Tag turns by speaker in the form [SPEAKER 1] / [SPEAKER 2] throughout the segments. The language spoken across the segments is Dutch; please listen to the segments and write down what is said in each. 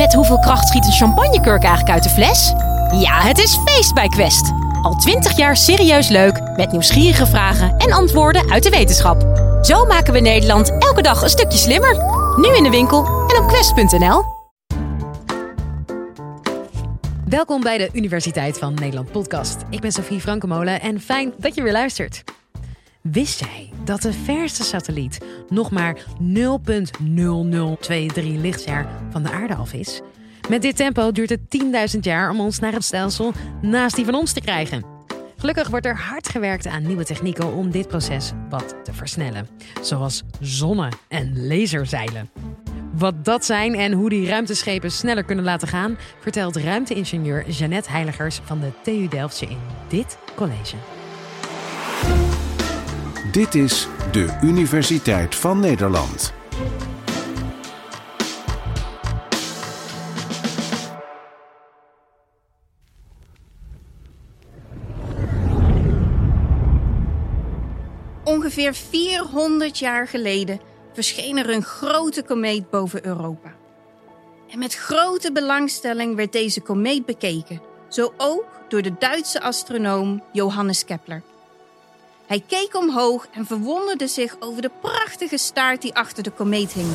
[SPEAKER 1] Met hoeveel kracht schiet een champagnekurk eigenlijk uit de fles? Ja, het is feest bij Quest. Al twintig jaar serieus leuk, met nieuwsgierige vragen en antwoorden uit de wetenschap. Zo maken we Nederland elke dag een stukje slimmer. Nu in de winkel en op quest.nl.
[SPEAKER 2] Welkom bij de Universiteit van Nederland podcast. Ik ben Sofie Frankemolen en fijn dat je weer luistert. Wist jij dat de verste satelliet nog maar 0,0023 lichtjaar van de aarde af is? Met dit tempo duurt het 10.000 jaar om ons naar het stelsel naast die van ons te krijgen. Gelukkig wordt er hard gewerkt aan nieuwe technieken om dit proces wat te versnellen. Zoals zonne- en laserzeilen. Wat dat zijn en hoe die ruimteschepen sneller kunnen laten gaan, vertelt ruimteingenieur Jeannette Heiligers van de TU Delftse in dit college.
[SPEAKER 3] Dit is de Universiteit van Nederland.
[SPEAKER 4] Ongeveer 400 jaar geleden verscheen er een grote komeet boven Europa. En met grote belangstelling werd deze komeet bekeken, zo ook door de Duitse astronoom Johannes Kepler. Hij keek omhoog en verwonderde zich over de prachtige staart die achter de komeet hing.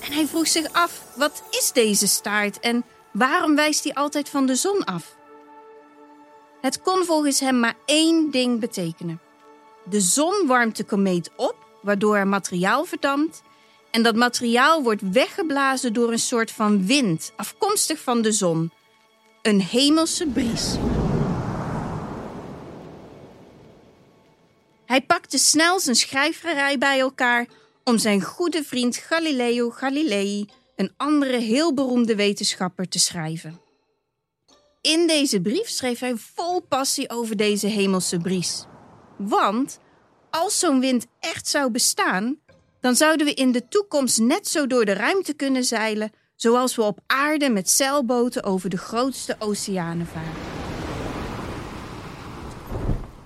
[SPEAKER 4] En hij vroeg zich af: wat is deze staart en waarom wijst hij altijd van de zon af? Het kon volgens hem maar één ding betekenen. De zon warmt de komeet op, waardoor er materiaal verdampt. En dat materiaal wordt weggeblazen door een soort van wind, afkomstig van de zon. Een hemelse bries. Hij pakte snel zijn schrijverij bij elkaar om zijn goede vriend Galileo Galilei, een andere heel beroemde wetenschapper, te schrijven. In deze brief schreef hij vol passie over deze hemelse bries. Want als zo'n wind echt zou bestaan, dan zouden we in de toekomst net zo door de ruimte kunnen zeilen zoals we op aarde met zeilboten over de grootste oceanen varen.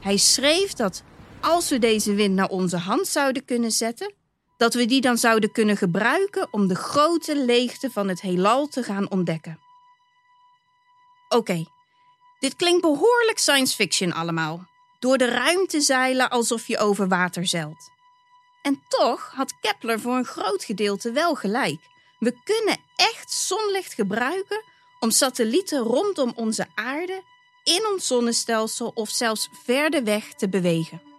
[SPEAKER 4] Hij schreef dat als we deze wind naar onze hand zouden kunnen zetten, dat we die dan zouden kunnen gebruiken om de grote leegte van het heelal te gaan ontdekken. Oké, dit klinkt behoorlijk science fiction allemaal. Door de ruimte zeilen alsof je over water zeilt. En toch had Kepler voor een groot gedeelte wel gelijk. We kunnen echt zonlicht gebruiken om satellieten rondom onze aarde, in ons zonnestelsel of zelfs verder weg te bewegen.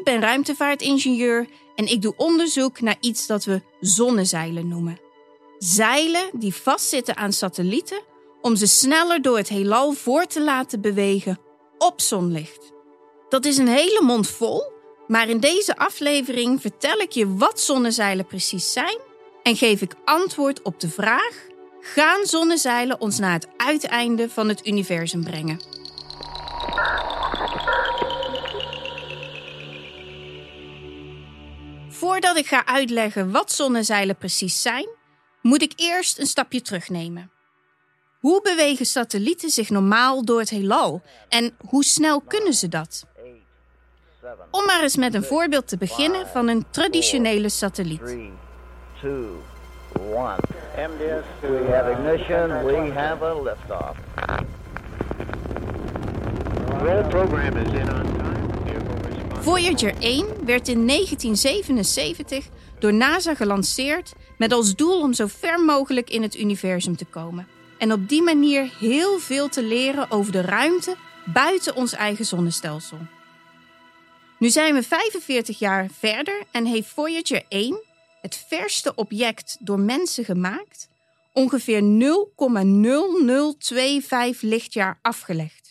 [SPEAKER 4] Ik ben ruimtevaartingenieur en ik doe onderzoek naar iets dat we zonnezeilen noemen. Zeilen die vastzitten aan satellieten om ze sneller door het heelal voor te laten bewegen op zonlicht. Dat is een hele mond vol, maar in deze aflevering vertel ik je wat zonnezeilen precies zijn en geef ik antwoord op de vraag: gaan zonnezeilen ons naar het uiteinde van het universum brengen? Voordat ik ga uitleggen wat zonnezeilen precies zijn, moet ik eerst een stapje terugnemen. Hoe bewegen satellieten zich normaal door het heelal en hoe snel kunnen ze dat? Om maar eens met een voorbeeld te beginnen van een traditionele satelliet.
[SPEAKER 5] 3, 2, 1. MDS, we have ignition, we have a liftoff.
[SPEAKER 6] Roll program is in on time.
[SPEAKER 4] Voyager 1 werd in 1977 door NASA gelanceerd met als doel om zo ver mogelijk in het universum te komen. En op die manier heel veel te leren over de ruimte buiten ons eigen zonnestelsel. Nu zijn we 45 jaar verder en heeft Voyager 1, het verste object door mensen gemaakt, ongeveer 0,0025 lichtjaar afgelegd.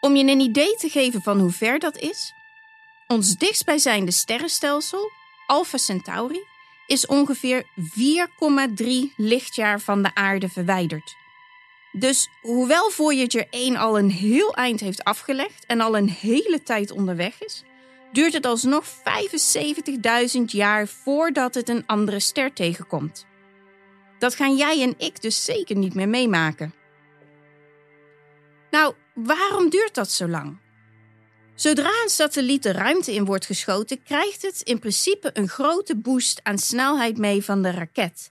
[SPEAKER 4] Om je een idee te geven van hoe ver dat is, ons dichtstbijzijnde sterrenstelsel, Alpha Centauri, is ongeveer 4,3 lichtjaar van de aarde verwijderd. Dus hoewel Voyager 1 al een heel eind heeft afgelegd en al een hele tijd onderweg is, duurt het alsnog 75.000 jaar voordat het een andere ster tegenkomt. Dat gaan jij en ik dus zeker niet meer meemaken. Nou, waarom duurt dat zo lang? Zodra een satelliet de ruimte in wordt geschoten, krijgt het in principe een grote boost aan snelheid mee van de raket.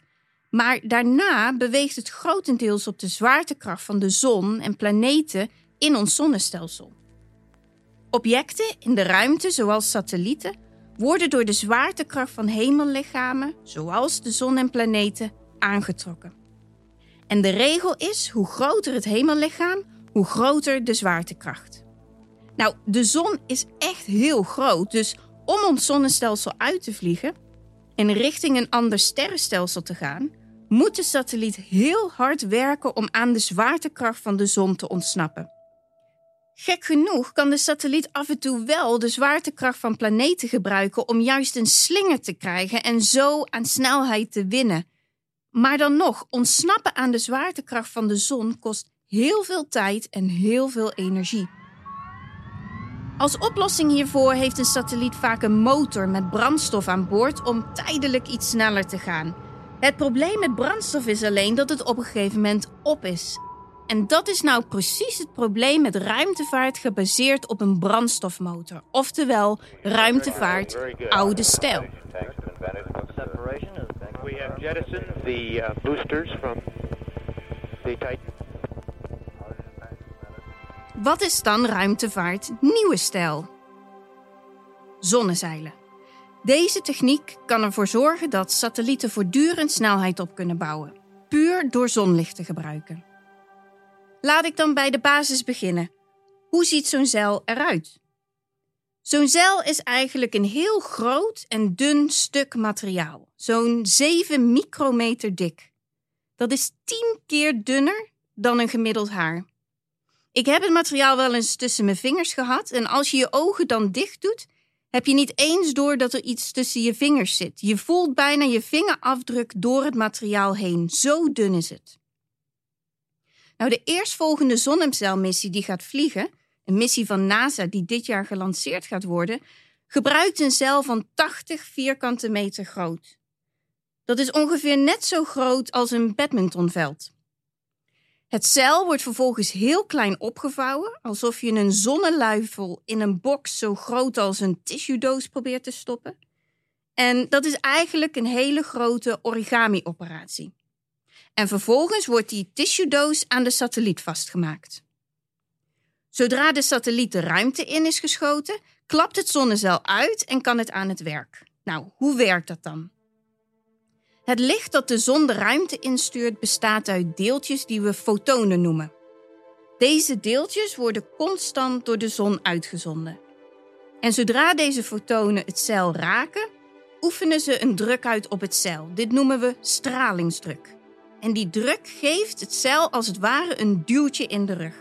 [SPEAKER 4] Maar daarna beweegt het grotendeels op de zwaartekracht van de zon en planeten in ons zonnestelsel. Objecten in de ruimte, zoals satellieten, worden door de zwaartekracht van hemellichamen, zoals de zon en planeten, aangetrokken. En de regel is: hoe groter het hemellichaam, hoe groter de zwaartekracht. Nou, de zon is echt heel groot, dus om ons zonnestelsel uit te vliegen en richting een ander sterrenstelsel te gaan, moet de satelliet heel hard werken om aan de zwaartekracht van de zon te ontsnappen. Gek genoeg kan de satelliet af en toe wel de zwaartekracht van planeten gebruiken om juist een slinger te krijgen en zo aan snelheid te winnen. Maar dan nog, ontsnappen aan de zwaartekracht van de zon kost heel veel tijd en heel veel energie. Als oplossing hiervoor heeft een satelliet vaak een motor met brandstof aan boord om tijdelijk iets sneller te gaan. Het probleem met brandstof is alleen dat het op een gegeven moment op is. En dat is nou precies het probleem met ruimtevaart gebaseerd op een brandstofmotor. Oftewel, ruimtevaart, oude stijl.
[SPEAKER 6] We have jettisoned the uh, boosters from the Titan.
[SPEAKER 4] Wat is dan ruimtevaart nieuwe stijl? Zonnezeilen. Deze techniek kan ervoor zorgen dat satellieten voortdurend snelheid op kunnen bouwen, puur door zonlicht te gebruiken. Laat ik dan bij de basis beginnen. Hoe ziet zo'n zeil eruit? Zo'n zeil is eigenlijk een heel groot en dun stuk materiaal, zo'n 7 micrometer dik. Dat is 10 keer dunner dan een gemiddeld haar. Ik heb het materiaal wel eens tussen mijn vingers gehad en als je je ogen dan dicht doet, heb je niet eens door dat er iets tussen je vingers zit. Je voelt bijna je vingerafdruk door het materiaal heen. Zo dun is het. Nou, de eerstvolgende zonnecelmissie die gaat vliegen, een missie van NASA die dit jaar gelanceerd gaat worden, gebruikt een cel van 80 vierkante meter groot. Dat is ongeveer net zo groot als een badmintonveld. Het cel wordt vervolgens heel klein opgevouwen, alsof je een zonneluifel in een box zo groot als een tissuedoos probeert te stoppen. En dat is eigenlijk een hele grote origami-operatie. En vervolgens wordt die tissuedoos aan de satelliet vastgemaakt. Zodra de satelliet de ruimte in is geschoten, klapt het zonnecel uit en kan het aan het werk. Nou, hoe werkt dat dan? Het licht dat de zon de ruimte instuurt bestaat uit deeltjes die we fotonen noemen. Deze deeltjes worden constant door de zon uitgezonden. En zodra deze fotonen het cel raken, oefenen ze een druk uit op het cel. Dit noemen we stralingsdruk. En die druk geeft het cel als het ware een duwtje in de rug.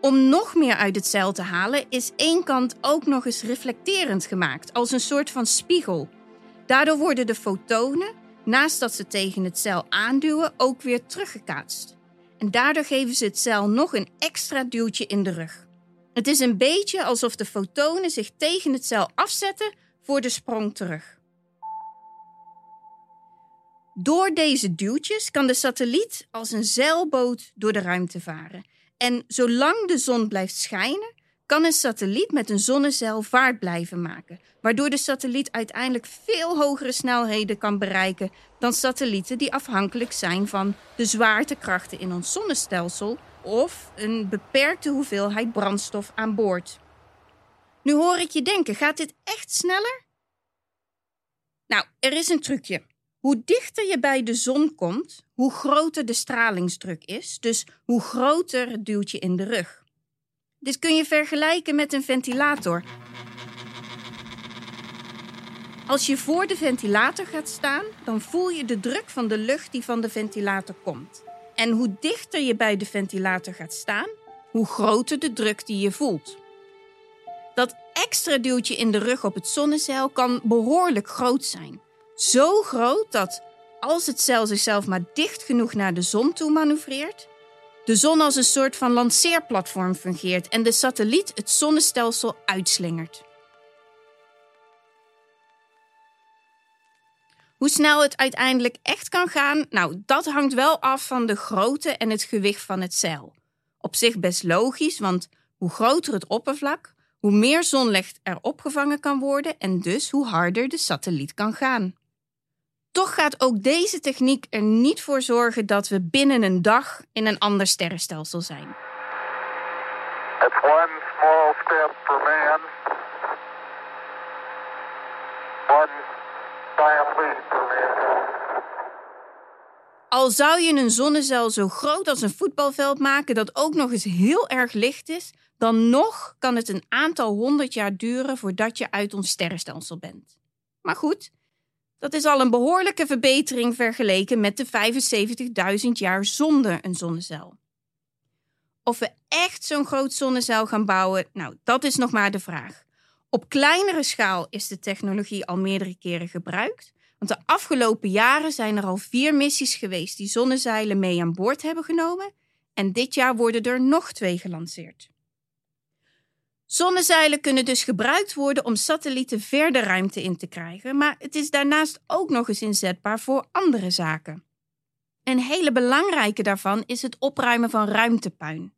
[SPEAKER 4] Om nog meer uit het cel te halen is één kant ook nog eens reflecterend gemaakt, als een soort van spiegel. Daardoor worden de fotonen, naast dat ze tegen het cel aanduwen, ook weer teruggekaatst. En daardoor geven ze het cel nog een extra duwtje in de rug. Het is een beetje alsof de fotonen zich tegen het cel afzetten voor de sprong terug. Door deze duwtjes kan de satelliet als een zeilboot door de ruimte varen. En zolang de zon blijft schijnen, kan een satelliet met een zonnezeil vaart blijven maken, waardoor de satelliet uiteindelijk veel hogere snelheden kan bereiken dan satellieten die afhankelijk zijn van de zwaartekrachten in ons zonnestelsel of een beperkte hoeveelheid brandstof aan boord. Nu hoor ik je denken, gaat dit echt sneller? Nou, er is een trucje. Hoe dichter je bij de zon komt, hoe groter de stralingsdruk is, dus hoe groter het duwtje in de rug. Dit kun je vergelijken met een ventilator. Als je voor de ventilator gaat staan, dan voel je de druk van de lucht die van de ventilator komt. En hoe dichter je bij de ventilator gaat staan, hoe groter de druk die je voelt. Dat extra duwtje in de rug op het zonnezeil kan behoorlijk groot zijn. Zo groot dat als het cel zichzelf maar dicht genoeg naar de zon toe manoeuvreert, de zon als een soort van lanceerplatform fungeert en de satelliet het zonnestelsel uitslingert. Hoe snel het uiteindelijk echt kan gaan, nou, dat hangt wel af van de grootte en het gewicht van het zeil. Op zich best logisch, want hoe groter het oppervlak, hoe meer zonlicht er opgevangen kan worden en dus hoe harder de satelliet kan gaan. Toch gaat ook deze techniek er niet voor zorgen dat we binnen een dag in een ander sterrenstelsel zijn.
[SPEAKER 7] It's one small step for man, one giant leap for mankind.
[SPEAKER 4] Al zou je een zonnecel zo groot als een voetbalveld maken dat ook nog eens heel erg licht is, dan nog kan het een aantal honderd jaar duren voordat je uit ons sterrenstelsel bent. Maar goed, dat is al een behoorlijke verbetering vergeleken met de 75.000 jaar zonder een zonnecel. Of we echt zo'n groot zonnecel gaan bouwen, nou, dat is nog maar de vraag. Op kleinere schaal is de technologie al meerdere keren gebruikt, want de afgelopen jaren zijn er al vier missies geweest die zonnezeilen mee aan boord hebben genomen en dit jaar worden er nog twee gelanceerd. Zonnezeilen kunnen dus gebruikt worden om satellieten verder ruimte in te krijgen, maar het is daarnaast ook nog eens inzetbaar voor andere zaken. Een hele belangrijke daarvan is het opruimen van ruimtepuin.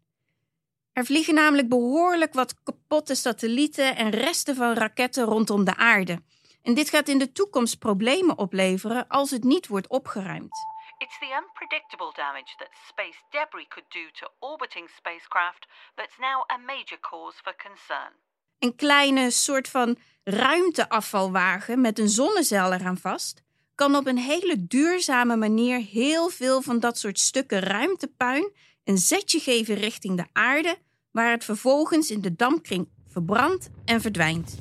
[SPEAKER 4] Er vliegen namelijk behoorlijk wat kapotte satellieten en resten van raketten rondom de aarde. En dit gaat in de toekomst problemen opleveren als het niet wordt opgeruimd.
[SPEAKER 8] It's the unpredictable damage that space debris could do to orbiting spacecraft that's now a major cause for concern.
[SPEAKER 4] Een kleine soort van ruimteafvalwagen met een zonnezeil eraan vast kan op een hele duurzame manier heel veel van dat soort stukken ruimtepuin een zetje geven richting de aarde, waar het vervolgens in de dampkring verbrandt en verdwijnt.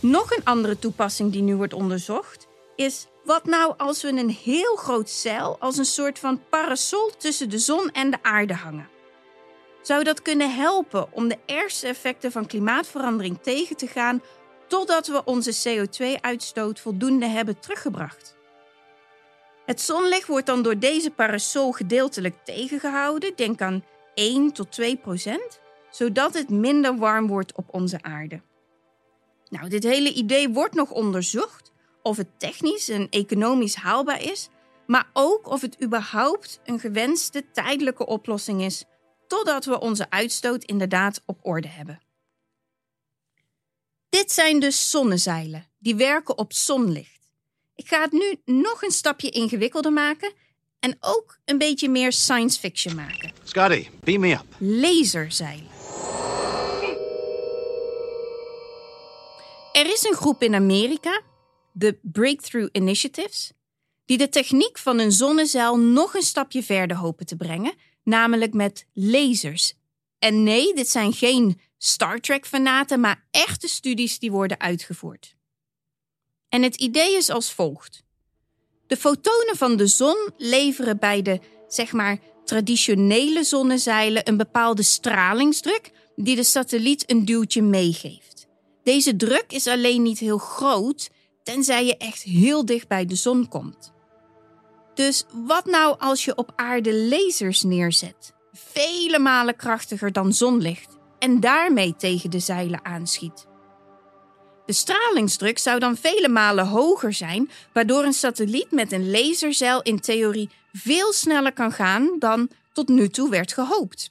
[SPEAKER 4] Nog een andere toepassing die nu wordt onderzocht is wat nou als we een heel groot zeil als een soort van parasol tussen de zon en de aarde hangen? Zou dat kunnen helpen om de ergste effecten van klimaatverandering tegen te gaan totdat we onze CO2-uitstoot voldoende hebben teruggebracht? Het zonlicht wordt dan door deze parasol gedeeltelijk tegengehouden, denk aan 1 tot 2 procent, zodat het minder warm wordt op onze aarde. Nou, dit hele idee wordt nog onderzocht of het technisch en economisch haalbaar is, maar ook of het überhaupt een gewenste tijdelijke oplossing is totdat we onze uitstoot inderdaad op orde hebben. Dit zijn dus zonnezeilen die werken op zonlicht. Ik ga het nu nog een stapje ingewikkelder maken en ook een beetje meer science fiction maken.
[SPEAKER 9] Scotty, beam me up.
[SPEAKER 4] Laserzeilen. Er is een groep in Amerika, de Breakthrough Initiatives, die de techniek van een zonnezeil nog een stapje verder hopen te brengen, namelijk met lasers. En nee, dit zijn geen Star Trek-fanaten, maar echte studies die worden uitgevoerd. En het idee is als volgt. De fotonen van de zon leveren bij de, zeg maar, traditionele zonnezeilen een bepaalde stralingsdruk die de satelliet een duwtje meegeeft. Deze druk is alleen niet heel groot, tenzij je echt heel dicht bij de zon komt. Dus wat nou als je op aarde lasers neerzet? Vele malen krachtiger dan zonlicht en daarmee tegen de zeilen aanschiet. De stralingsdruk zou dan vele malen hoger zijn, waardoor een satelliet met een laserzeil in theorie veel sneller kan gaan dan tot nu toe werd gehoopt.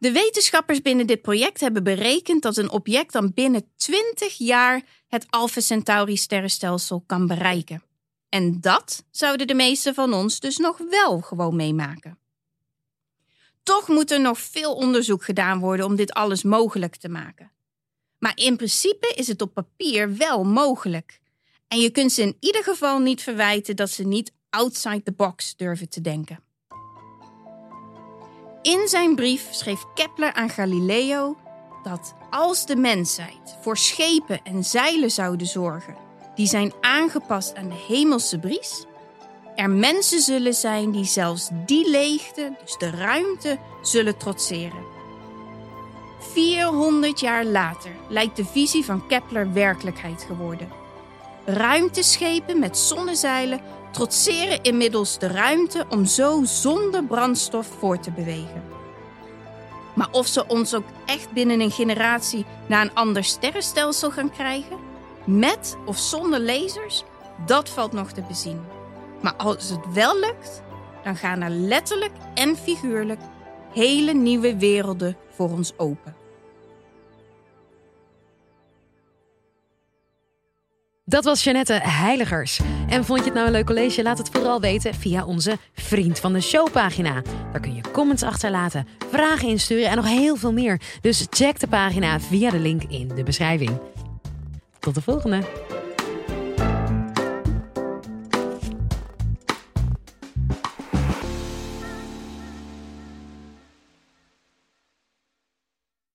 [SPEAKER 4] De wetenschappers binnen dit project hebben berekend dat een object dan binnen 20 jaar het Alpha Centauri sterrenstelsel kan bereiken. En dat zouden de meesten van ons dus nog wel gewoon meemaken. Toch moet er nog veel onderzoek gedaan worden om dit alles mogelijk te maken. Maar in principe is het op papier wel mogelijk. En je kunt ze in ieder geval niet verwijten dat ze niet outside the box durven te denken. In zijn brief schreef Kepler aan Galileo dat als de mensheid voor schepen en zeilen zouden zorgen die zijn aangepast aan de hemelse bries, er mensen zullen zijn die zelfs die leegte, dus de ruimte, zullen trotseren. 400 jaar later lijkt de visie van Kepler werkelijkheid geworden. Ruimteschepen met zonnezeilen trotseren inmiddels de ruimte om zo zonder brandstof voor te bewegen. Maar of ze ons ook echt binnen een generatie naar een ander sterrenstelsel gaan krijgen, met of zonder lasers, dat valt nog te bezien. Maar als het wel lukt, dan gaan er letterlijk en figuurlijk hele nieuwe werelden voor ons open.
[SPEAKER 2] Dat was Jeannette Heiligers. En vond je het nou een leuk college? Laat het vooral weten via onze Vriend van de Show pagina. Daar kun je comments achterlaten, vragen insturen en nog heel veel meer. Dus check de pagina via de link in de beschrijving. Tot de volgende!